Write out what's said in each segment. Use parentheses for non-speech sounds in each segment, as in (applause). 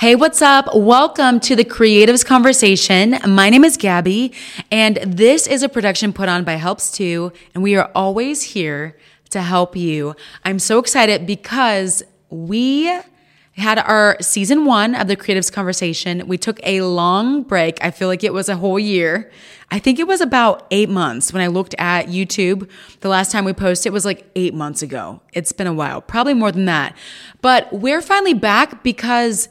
Hey, what's up? Welcome to the Creatives Conversation. My name is Gabby, and this is a production put on by Helps Too, and we are always here to help you. I'm so excited because we had our season one of the Creatives Conversation. We took a long break. I feel like it was a whole year. I think it was about eight months when I looked at YouTube. The last time we posted was like eight months ago. It's been a while, probably more than that. But we're finally back because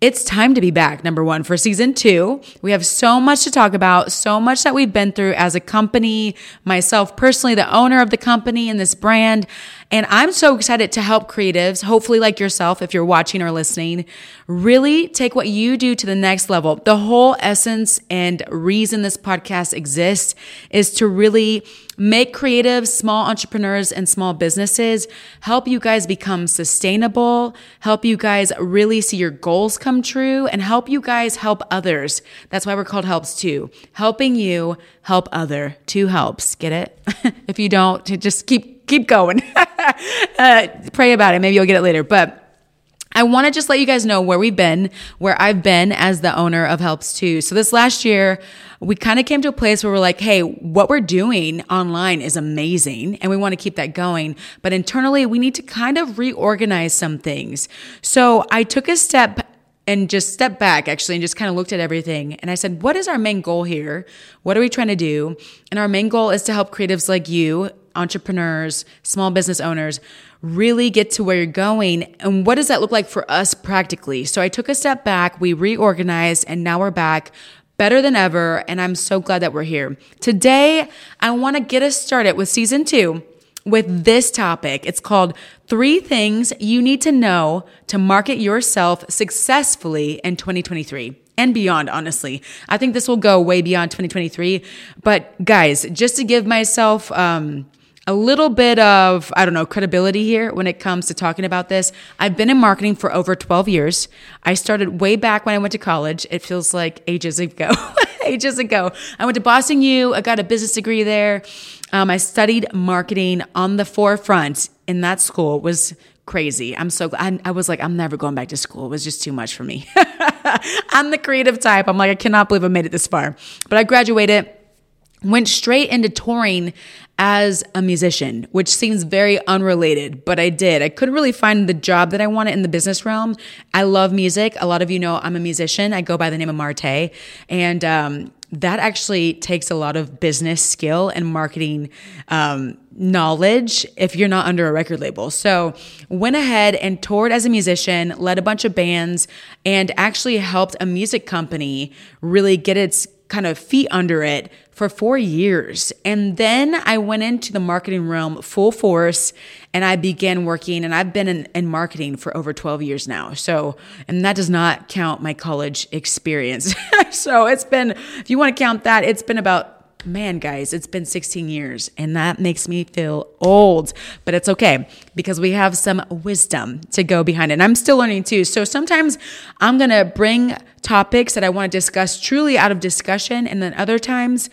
it's time to be back, number one, for season two. We have so much to talk about, so much that we've been through as a company, myself personally, the owner of the company and this brand. And I'm so excited to help creatives, hopefully like yourself, if you're watching or listening, really take what you do to the next level. The whole essence and reason this podcast exists is to really make creatives, small entrepreneurs, and small businesses help you guys become sustainable, help you guys really see your goals come true, and help you guys help others. That's why we're called Helps Too. Helping you help other. Two helps. Get it? (laughs) if you don't, just keep keep going. (laughs) uh, pray about it. Maybe you'll get it later. But I want to just let you guys know where we've been, where I've been as the owner of Helps Too. So this last year, we kind of came to a place where we're like, hey, what we're doing online is amazing and we want to keep that going. But internally, we need to kind of reorganize some things. So I took a step and just stepped back actually and just kind of looked at everything. And I said, what is our main goal here? What are we trying to do? And our main goal is to help creatives like you, entrepreneurs, small business owners, really get to where you're going. And what does that look like for us practically? So I took a step back, we reorganized, and now we're back better than ever. And I'm so glad that we're here. Today, I want to get us started with season two with this topic. It's called Three Things You Need to Know to Market Yourself Successfully in 2023 and beyond, honestly. I think this will go way beyond 2023. But guys, just to give myself, um, a little bit of, I don't know, credibility here when it comes to talking about this. I've been in marketing for over 12 years. I started way back when I went to college. It feels like ages ago. (laughs) ages ago. I went to Boston U. I got a business degree there. Um, I studied marketing on the forefront in that school. It was crazy. I'm so glad. I, I, was like, I'm never going back to school. It was just too much for me. (laughs) I'm the creative type. I'm like, I cannot believe I made it this far. But I graduated went straight into touring as a musician, which seems very unrelated, but I did. I couldn't really find the job that I wanted in the business realm. I love music. A lot of you know I'm a musician. I go by the name of Marte. And um, that actually takes a lot of business skill and marketing um, knowledge if you're not under a record label. So went ahead and toured as a musician, led a bunch of bands, and actually helped a music company really get its kind of feet under it for four years. And then I went into the marketing realm full force and I began working and I've been in, in, marketing for over 12 years now. So, and that does not count my college experience. (laughs) so it's been, if you want to count that, it's been about man, guys, it's been 16 years and that makes me feel old, but it's okay because we have some wisdom to go behind it. And I'm still learning too. So sometimes I'm going to bring topics that I want to discuss truly out of discussion. And then other times,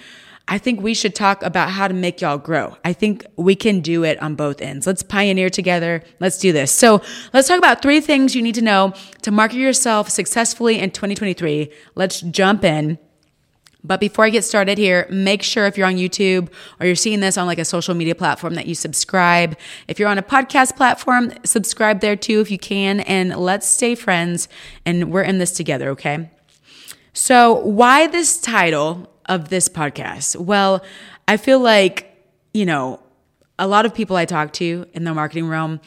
I think we should talk about how to make y'all grow. I think we can do it on both ends. Let's pioneer together. Let's do this. So let's talk about three things you need to know to market yourself successfully in 2023. Let's jump in. But before I get started here, make sure if you're on YouTube or you're seeing this on like a social media platform that you subscribe. If you're on a podcast platform, subscribe there too if you can. And let's stay friends and we're in this together, okay? So, why this title of this podcast? Well, I feel like, you know, a lot of people I talk to in the marketing realm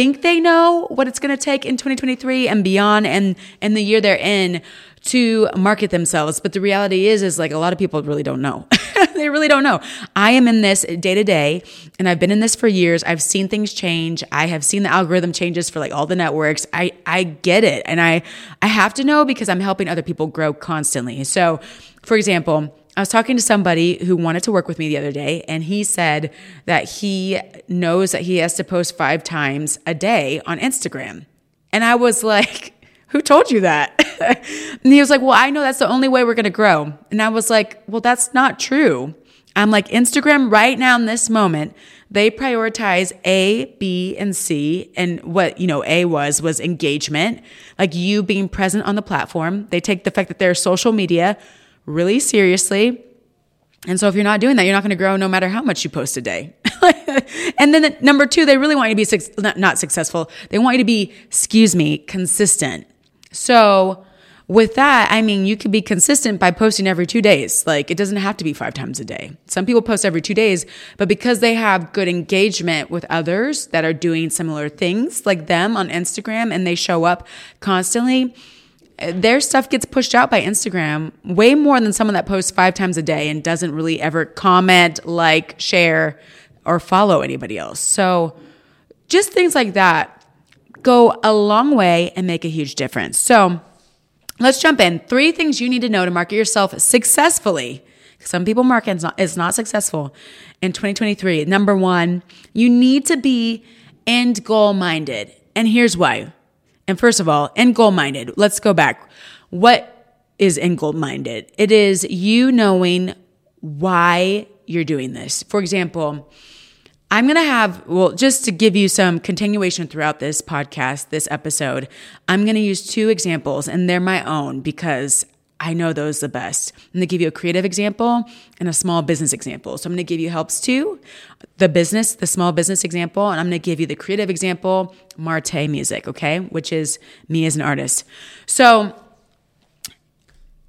think they know what it's going to take in 2023 and beyond and and the year they're in to market themselves. But the reality is, is like a lot of people really don't know. (laughs) they really don't know. I am in this day to day and I've been in this for years. I've seen things change. I have seen the algorithm changes for like all the networks. I, I get it. And I, I have to know because I'm helping other people grow constantly. So for example, I was talking to somebody who wanted to work with me the other day, and he said that he knows that he has to post five times a day on Instagram. And I was like, (laughs) who told you that? (laughs) and he was like, well, I know that's the only way we're going to grow. And I was like, well, that's not true. I'm like, Instagram right now in this moment, They prioritize A, B, and C. And what, you know, A was, was engagement, like you being present on the platform. They take the fact that they're social media really seriously. And so if you're not doing that, you're not going to grow no matter how much you post a day. (laughs) and then the, number two, they really want you to be not, not successful. They want you to be, excuse me, consistent. So with that, I mean, you could be consistent by posting every two days. Like it doesn't have to be five times a day. Some people post every two days, but because they have good engagement with others that are doing similar things like them on Instagram and they show up constantly, their stuff gets pushed out by Instagram way more than someone that posts five times a day and doesn't really ever comment, like, share, or follow anybody else. So just things like that go a long way and make a huge difference. So, Let's jump in. Three things you need to know to market yourself successfully. Some people market is not, is not successful in 2023. Number one, you need to be end goal minded. And here's why. And first of all, end goal minded. Let's go back. What is end goal minded? It is you knowing why you're doing this. For example, I'm going to have, well, just to give you some continuation throughout this podcast, this episode, I'm going to use two examples and they're my own because I know those the best. I'm to give you a creative example and a small business example. So I'm to give you helps too, the business, the small business example, and I'm to give you the creative example, Marte music, okay, which is me as an artist. So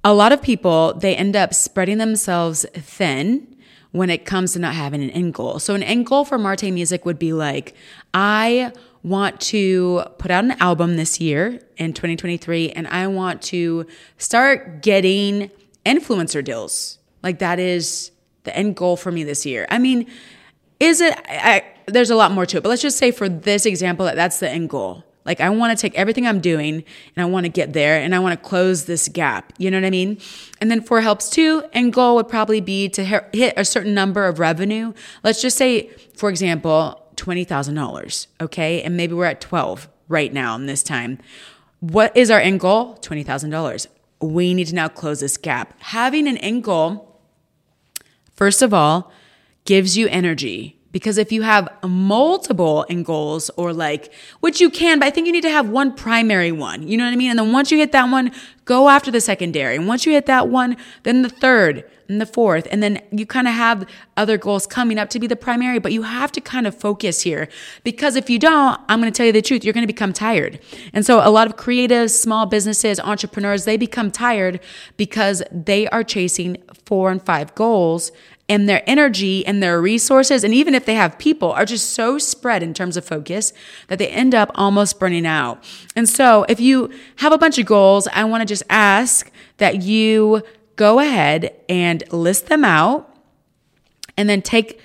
a lot of people, they end up spreading themselves thin when it comes to not having an end goal. So an end goal for Marte Music would be like, I want to put out an album this year in 2023 and I want to start getting influencer deals. Like that is the end goal for me this year. I mean, is it I, there's a lot more to it, but let's just say for this example that that's the end goal. Like I want to take everything I'm doing and I want to get there and I want to close this gap. You know what I mean? And then for helps too, end goal would probably be to hit a certain number of revenue. Let's just say, for example, $20,000. Okay. And maybe we're at 12 right now in this time. What is our end goal? $20,000. We need to now close this gap. Having an end goal, first of all, gives you energy because if you have multiple end goals or like, which you can, but I think you need to have one primary one. You know what I mean? And then once you hit that one, go after the secondary. And once you hit that one, then the third and the fourth. And then you kind of have other goals coming up to be the primary, but you have to kind of focus here because if you don't, I'm going to tell you the truth, you're going to become tired. And so a lot of creatives, small businesses, entrepreneurs, they become tired because they are chasing four and five goals and their energy and their resources, and even if they have people, are just so spread in terms of focus that they end up almost burning out. And so, if you have a bunch of goals, I want to just ask that you go ahead and list them out and then take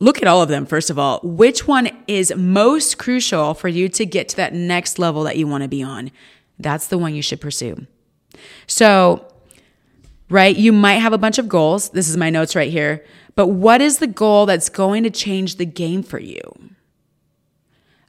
look at all of them first of all. Which one is most crucial for you to get to that next level that you want to be on? That's the one you should pursue. So right? You might have a bunch of goals. This is my notes right here. But what is the goal that's going to change the game for you?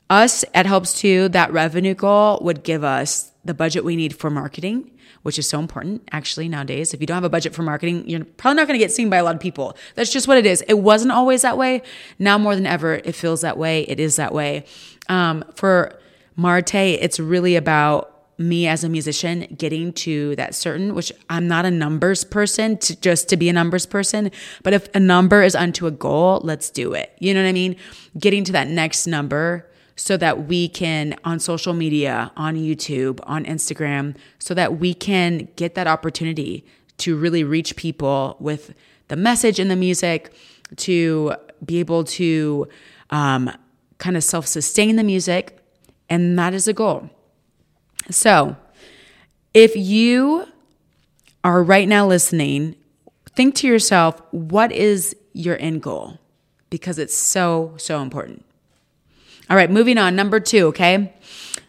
Us at Helps Too, that revenue goal would give us the budget we need for marketing, which is so important actually nowadays. If you don't have a budget for marketing, you're probably not going to get seen by a lot of people. That's just what it is. It wasn't always that way. Now more than ever, it feels that way. It is that way. Um, for Marte, it's really about me as a musician getting to that certain which i'm not a numbers person to just to be a numbers person but if a number is unto a goal let's do it. You know what i mean? Getting to that next number so that we can on social media on youtube on instagram so that we can get that opportunity to really reach people with the message and the music to be able to um, kind of self-sustain the music and that is a goal so, if you are right now listening, think to yourself, what is your end goal? Because it's so, so important. All right, moving on. Number two, okay?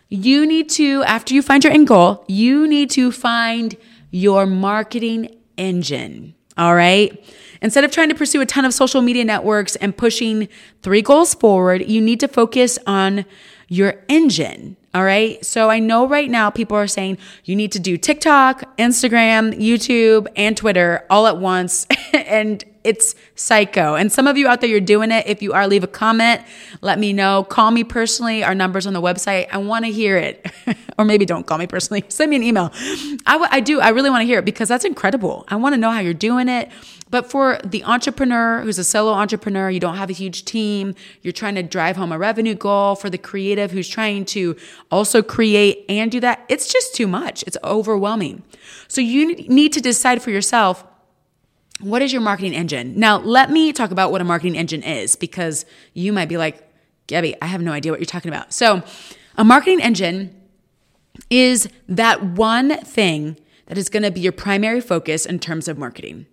You need to, after you find your end goal, you need to find your marketing engine. All right. Instead of trying to pursue a ton of social media networks and pushing three goals forward, you need to focus on your engine. All right. So I know right now people are saying you need to do TikTok, Instagram, YouTube, and Twitter all at once. (laughs) and it's psycho. And some of you out there, you're doing it. If you are, leave a comment. Let me know. Call me personally. Our number's on the website. I want to hear it. (laughs) or maybe don't call me personally. (laughs) Send me an email. I, w- I do. I really want to hear it because that's incredible. I want to know how you're doing it. But for the entrepreneur who's a solo entrepreneur, you don't have a huge team, you're trying to drive home a revenue goal. For the creative who's trying to also create and do that, it's just too much. It's overwhelming. So you need to decide for yourself what is your marketing engine? Now, let me talk about what a marketing engine is because you might be like, Gabby, I have no idea what you're talking about. So, a marketing engine is that one thing that is going to be your primary focus in terms of marketing.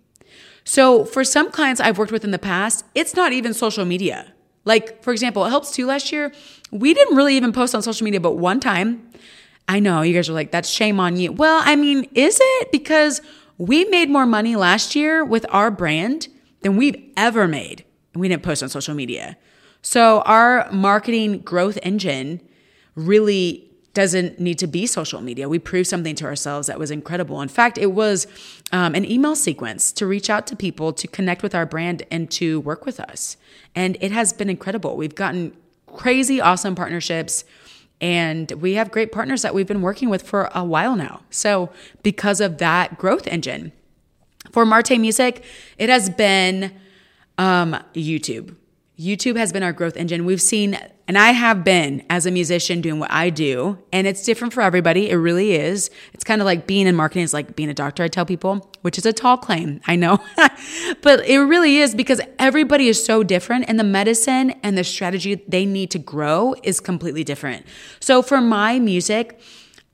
So for some clients I've worked with in the past, it's not even social media. Like, for example, it helps too last year. We didn't really even post on social media, but one time, I know you guys are like, that's shame on you. Well, I mean, is it? Because we made more money last year with our brand than we've ever made. And we didn't post on social media. So our marketing growth engine really doesn't need to be social media. We proved something to ourselves that was incredible. In fact, it was um, an email sequence to reach out to people to connect with our brand and to work with us. And it has been incredible. We've gotten crazy, awesome partnerships. And we have great partners that we've been working with for a while now. So, because of that growth engine, for Marte Music, it has been um, YouTube. YouTube has been our growth engine. We've seen, and I have been as a musician doing what I do, and it's different for everybody. It really is. It's kind of like being in marketing is like being a doctor, I tell people, which is a tall claim. I know. (laughs) but it really is because everybody is so different, and the medicine and the strategy they need to grow is completely different. So for my music,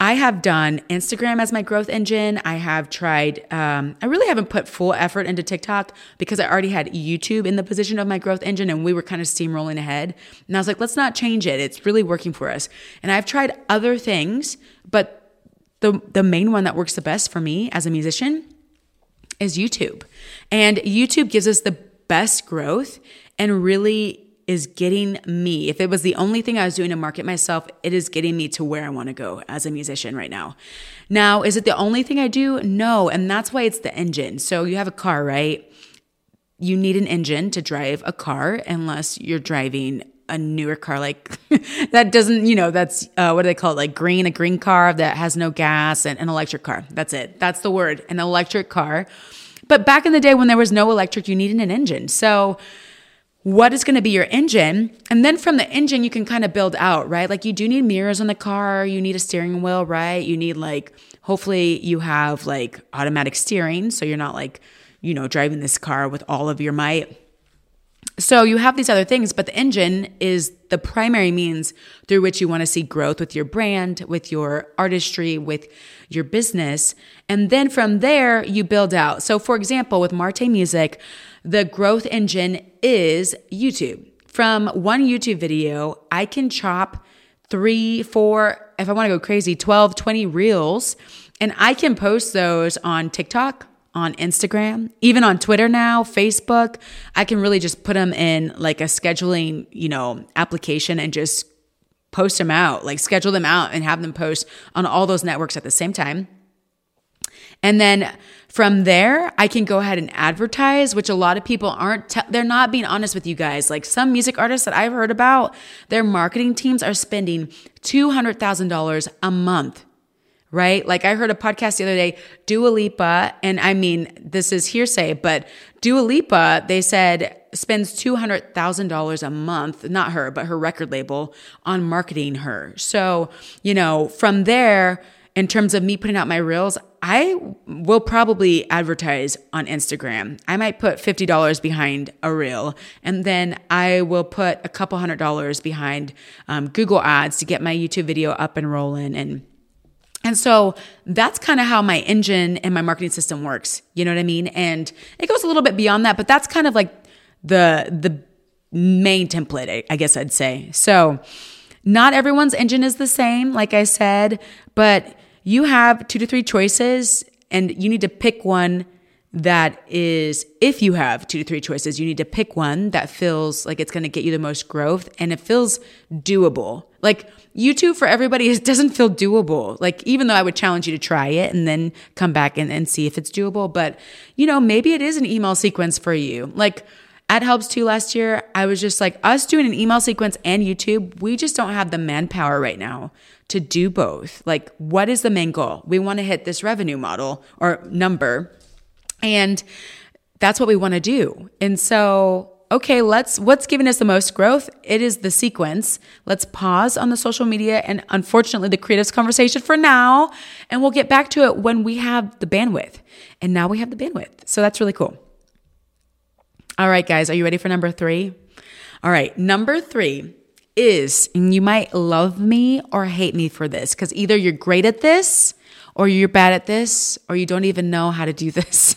I have done Instagram as my growth engine. I have tried, um, I really haven't put full effort into TikTok because I already had YouTube in the position of my growth engine and we were kind of steamrolling ahead. And I was like, let's not change it. It's really working for us. And I've tried other things, but the, the main one that works the best for me as a musician is YouTube. And YouTube gives us the best growth and really is getting me. If it was the only thing I was doing to market myself, it is getting me to where I want to go as a musician right now. Now, is it the only thing I do? No. And that's why it's the engine. So you have a car, right? You need an engine to drive a car unless you're driving a newer car like (laughs) that doesn't you know that's uh, what do they call it like green a green car that has no gas and an electric car that's it that's the word an electric car but back in the day when there was no electric you needed an engine so what is going to be your engine. And then from the engine, you can kind of build out, right? Like you do need mirrors on the car, you need a steering wheel, right? You need like, hopefully, you have like automatic steering. So you're not like, you know, driving this car with all of your might. So you have these other things, but the engine is the primary means through which you want to see growth with your brand, with your artistry, with your business. And then from there, you build out. So, for example, with Marte Music, the growth engine is YouTube. From one YouTube video, I can chop three, four, if I want to go crazy, 12, 20 reels, and I can post those on TikTok, on Instagram, even on Twitter now, Facebook. I can really just put them in like a scheduling, you know, application and just post them out, like schedule them out and have them post on all those networks at the same time. And then from there, I can go ahead and advertise, which a lot of people aren't, te- they're not being honest with you guys. Like some music artists that I've heard about, their marketing teams are spending $200,000 a month right? Like I heard a podcast the other day, Dua Lipa, and I mean, this is hearsay, but Dua Lipa, they said spends $200,000 a month, not her, but her record label on marketing her. So, you know, from there, in terms of me putting out my reels, I will probably advertise on Instagram. I might put $50 behind a reel, and then I will put a couple hundred dollars behind um, Google ads to get my YouTube video up and rolling. And and so that's kind of how my engine and my marketing system works. You know what I mean? And it goes a little bit beyond that, but that's kind of like the the main template, I guess I'd say. So not everyone's engine is the same, like I said, but you have two to three choices and you need to pick one that is if you have two to three choices, you need to pick one that feels like it's going to get you the most growth and it feels doable. Like YouTube for everybody (laughs) is, doesn't feel doable. Like even though I would challenge you to try it and then come back and, and see if it's doable, but you know, maybe it is an email sequence for you. Like at Helps Too last year, I was just like, us doing an email sequence and YouTube, we just don't have the manpower right now to do both. Like, what is the main goal? We want to hit this revenue model or number and that's what we want to do. And so, okay, let's what's giving us the most growth? It is the sequence. Let's pause on the social media and unfortunately the creatives conversation for now, and we'll get back to it when we have the bandwidth. And now we have the bandwidth. So that's really cool. All right, guys, are you ready for number 3? All right, number 3 is, and you might love me or hate me for this because either you're great at this or you're bad at this, or you don't even know how to do this.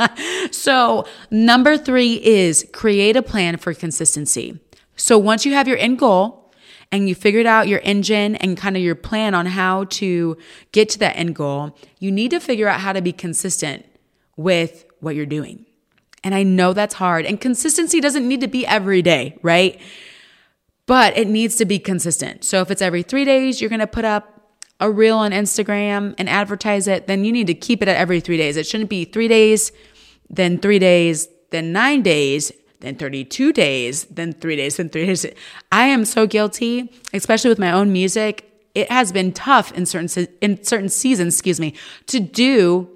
(laughs) so, number three is create a plan for consistency. So, once you have your end goal and you figured out your engine and kind of your plan on how to get to that end goal, you need to figure out how to be consistent with what you're doing. And I know that's hard, and consistency doesn't need to be every day, right? But it needs to be consistent. So, if it's every three days, you're gonna put up a reel on Instagram and advertise it, then you need to keep it at every three days. It shouldn't be three days, then three days, then nine days, then 32 days, then three days, then three days. I am so guilty, especially with my own music. It has been tough in certain in certain seasons, excuse me, to do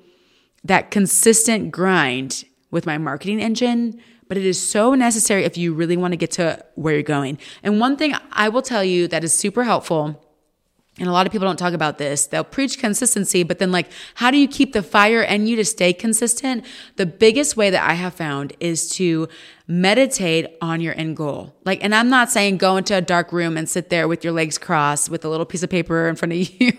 that consistent grind with my marketing engine, but it is so necessary if you really want to get to where you're going. And one thing I will tell you that is super helpful and a lot of people don't talk about this. They'll preach consistency, but then like, how do you keep the fire in you to stay consistent? The biggest way that I have found is to meditate on your end goal. Like, and I'm not saying go into a dark room and sit there with your legs crossed with a little piece of paper in front of (laughs) you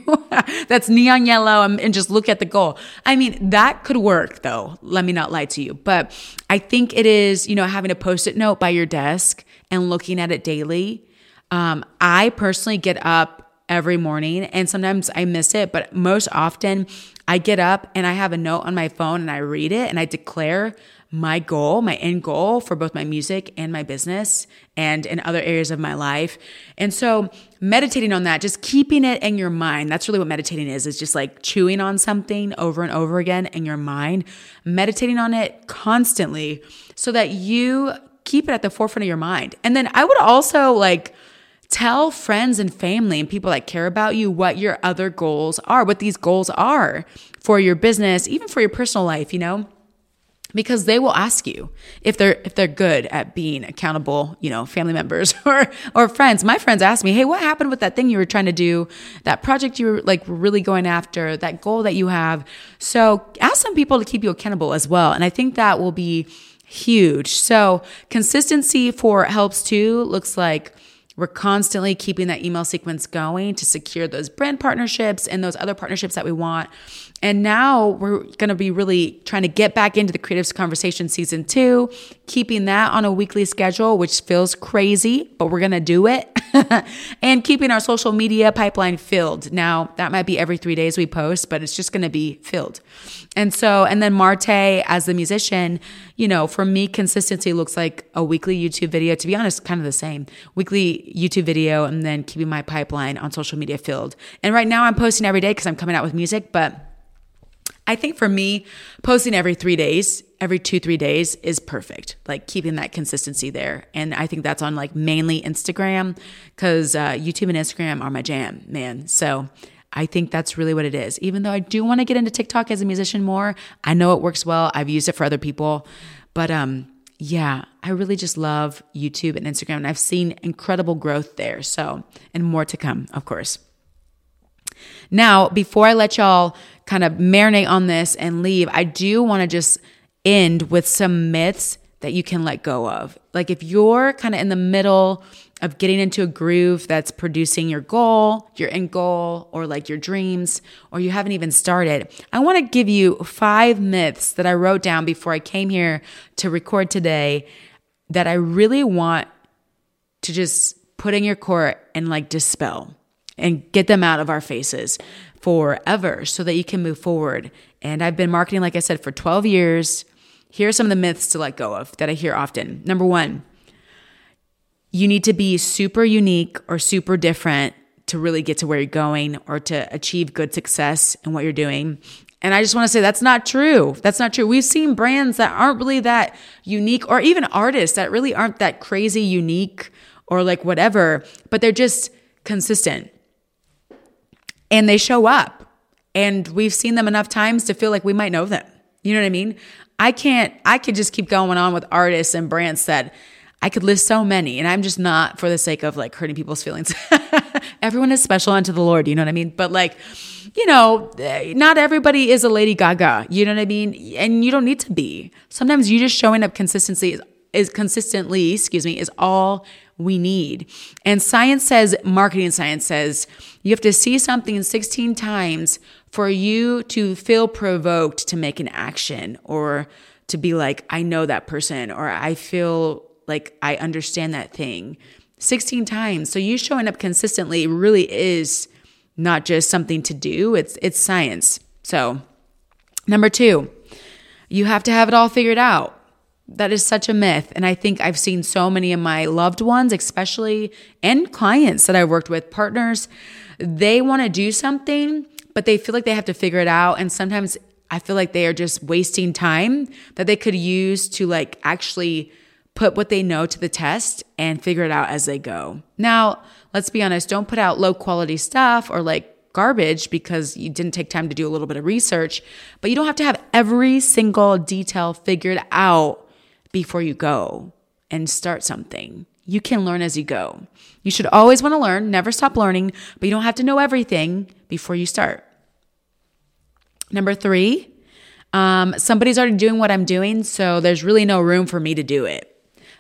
that's neon yellow and, and just look at the goal. I mean, that could work though. Let me not lie to you. But I think it is, you know, having a post it note by your desk and looking at it daily. Um, I personally get up every morning. And sometimes I miss it, but most often I get up and I have a note on my phone and I read it and I declare my goal, my end goal for both my music and my business and in other areas of my life. And so meditating on that, just keeping it in your mind. That's really what meditating is, is just like chewing on something over and over again in your mind, meditating on it constantly so that you keep it at the forefront of your mind. And then I would also like Tell friends and family and people that care about you what your other goals are, what these goals are for your business, even for your personal life, you know? Because they will ask you if they're if they're good at being accountable, you know, family members (laughs) or or friends. My friends ask me, "Hey, what happened with that thing you were trying to do? That project you were like really going after, that goal that you have?" So, ask some people to keep you accountable as well. And I think that will be huge. So, consistency for helps too looks like we're constantly keeping that email sequence going to secure those brand partnerships and those other partnerships that we want. And now we're going to be really trying to get back into the Creatives Conversation season two, keeping that on a weekly schedule, which feels crazy, but we're going to do it. (laughs) and keeping our social media pipeline filled. Now, that might be every three days we post, but it's just going to be filled. And so, and then Marte as the musician, you know, for me, consistency looks like a weekly YouTube video. To be honest, kind of the same weekly YouTube video and then keeping my pipeline on social media filled. And right now I'm posting every day because I'm coming out with music, but I think for me, posting every three days, every two, three days is perfect. Like keeping that consistency there. And I think that's on like mainly Instagram because uh, YouTube and Instagram are my jam, man. So I think that's really what it is. Even though I do want to get into TikTok as a musician more, I know it works well. I've used it for other people. But um, yeah, I really just love YouTube and Instagram. And I've seen incredible growth there. So, and more to come, of course. Now, before I let y'all kind of marinate on this and leave, I do want to just end with some myths that you can let go of. Like if you're kind of in the middle of getting into a groove that's producing your goal, your end goal, or like your dreams, or you haven't even started, I want to give you five myths that I wrote down before I came here to record today that I really want to just put in your court and like dispel and get them out of our faces forever so that you can move forward And I've been marketing, like I said, for 12 years. Here are some of the myths to let go of that I hear often. Number one, you need to be super unique or super different to really get to where you're going or to achieve good success in what you're doing. And I just want to say that's not true. That's not true. We've seen brands that aren't really that unique or even artists that really aren't that crazy unique or like whatever, but they're just consistent and they show up. And we've seen them enough times to feel like we might know them. You know what I mean? I can't, I could just keep going on with artists and brands that I could list so many, and I'm just not for the sake of like hurting people's feelings. (laughs) Everyone is special unto the Lord, you know what I mean? But like, you know, eh, not everybody is a Lady Gaga, you know what I mean? And you don't need to be. Sometimes you just showing up consistency is, is consistently, excuse me, is all we need. And science says, marketing science says, you have to see something 16 times for you to feel provoked to make an action or to be like, I know that person or I feel like I understand that thing 16 times. So you showing up consistently really is not just something to do, it's it's science. So, number 2, you have to have it all figured out. That is such a myth. And I think I've seen so many of my loved ones, especially and clients that I worked with, partners, they want to do something, but they feel like they have to figure it out. And sometimes I feel like they are just wasting time that they could use to like actually put what they know to the test and figure it out as they go. Now, let's be honest, don't put out low quality stuff or like garbage because you didn't take time to do a little bit of research, but you don't have to have every single detail figured out before you go and start something. You can learn as you go. You should always want to learn, never stop learning, but you don't have to know everything before you start. Number three, um, somebody's already doing what I'm doing, so there's really no room for me to do it.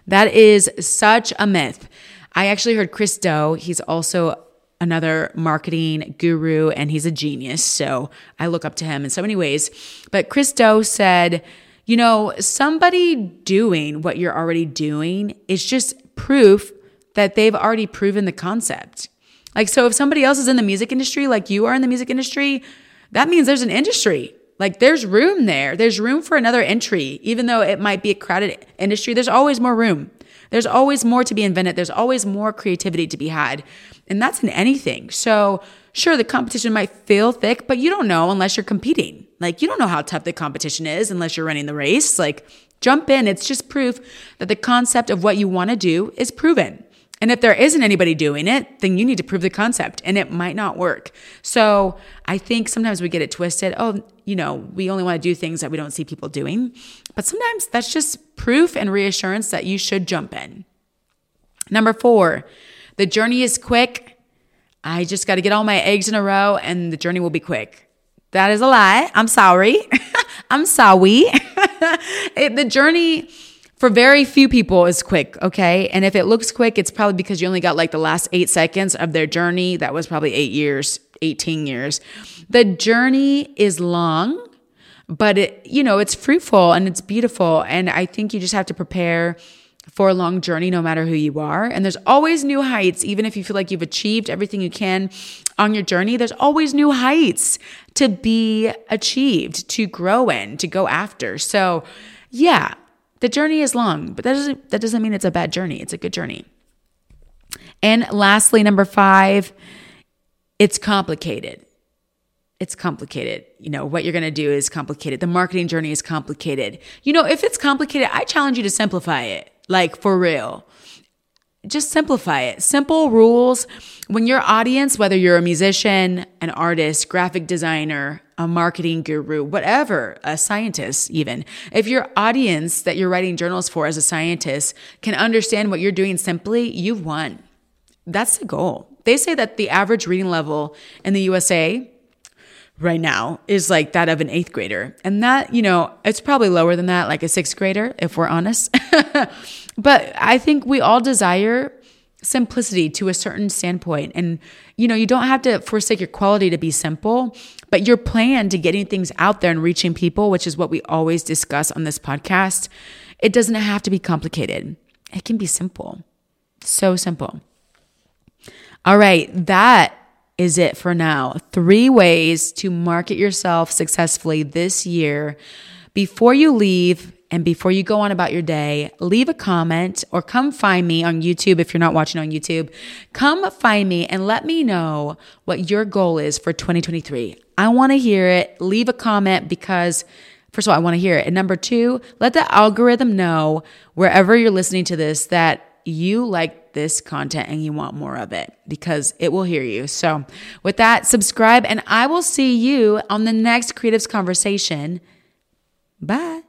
That is such a myth. I actually heard Chris Do, he's also another marketing guru and he's a genius. So I look up to him in so many ways. But Chris Do said, you know, somebody doing what you're already doing is just proof that they've already proven the concept. Like, so if somebody else is in the music industry, like you are in the music industry, that means there's an industry. Like there's room there. There's room for another entry, even though it might be a crowded industry. There's always more room. There's always more to be invented. There's always more creativity to be had. And that's in anything. So sure, the competition might feel thick, but you don't know unless you're competing. Like you don't know how tough the competition is unless you're running the race. Like jump in. It's just proof that the concept of what you want to do is proven. And if there isn't anybody doing it, then you need to prove the concept and it might not work. So I think sometimes we get it twisted. Oh, you know, we only want to do things that we don't see people doing. But sometimes that's just proof and reassurance that you should jump in. Number four, the journey is quick. I just got to get all my eggs in a row and the journey will be quick. That is a lie. I'm sorry. (laughs) I'm sorry. (laughs) the journey for very few people is quick, okay? And if it looks quick, it's probably because you only got like the last eight seconds of their journey. That was probably eight years, 18 years. The journey is long, but it, you know, it's fruitful and it's beautiful. And I think you just have to prepare for a long journey, no matter who you are. And there's always new heights, even if you feel like you've achieved everything you can on your journey, there's always new heights to be achieved, to grow in, to go after. So, yeah, the journey is long, but that doesn't that doesn't mean it's a bad journey. It's a good journey. And lastly, number 5, it's complicated. It's complicated. You know, what you're going to do is complicated. The marketing journey is complicated. You know, if it's complicated, I challenge you to simplify it. Like for real just simplify it. Simple rules. When your audience, whether you're a musician, an artist, graphic designer, a marketing guru, whatever, a scientist, even, if your audience that you're writing journals for as a scientist can understand what you're doing simply, you've won. That's the goal. They say that the average reading level in the USA right now is like that of an eighth grader. And that, you know, it's probably lower than that, like a sixth grader, if we're honest. (laughs) but I think we all desire simplicity to a certain standpoint. And, you know, you don't have to forsake your quality to be simple, but your plan to getting things out there and reaching people, which is what we always discuss on this podcast, it doesn't have to be complicated. It can be simple. So simple. All right, that is it for now. Three ways to market yourself successfully this year. Before you leave, and before you go on about your day, leave a comment or come find me on YouTube if you're not watching on YouTube. Come find me and let me know what your goal is for 2023. I want to hear it. Leave a comment because First of all, I want to hear it. And number two, let the algorithm know wherever you're listening to this that you like this content and you want more of it because it will hear you. So, with that, subscribe and I will see you on the next Creatives Conversation. Bye.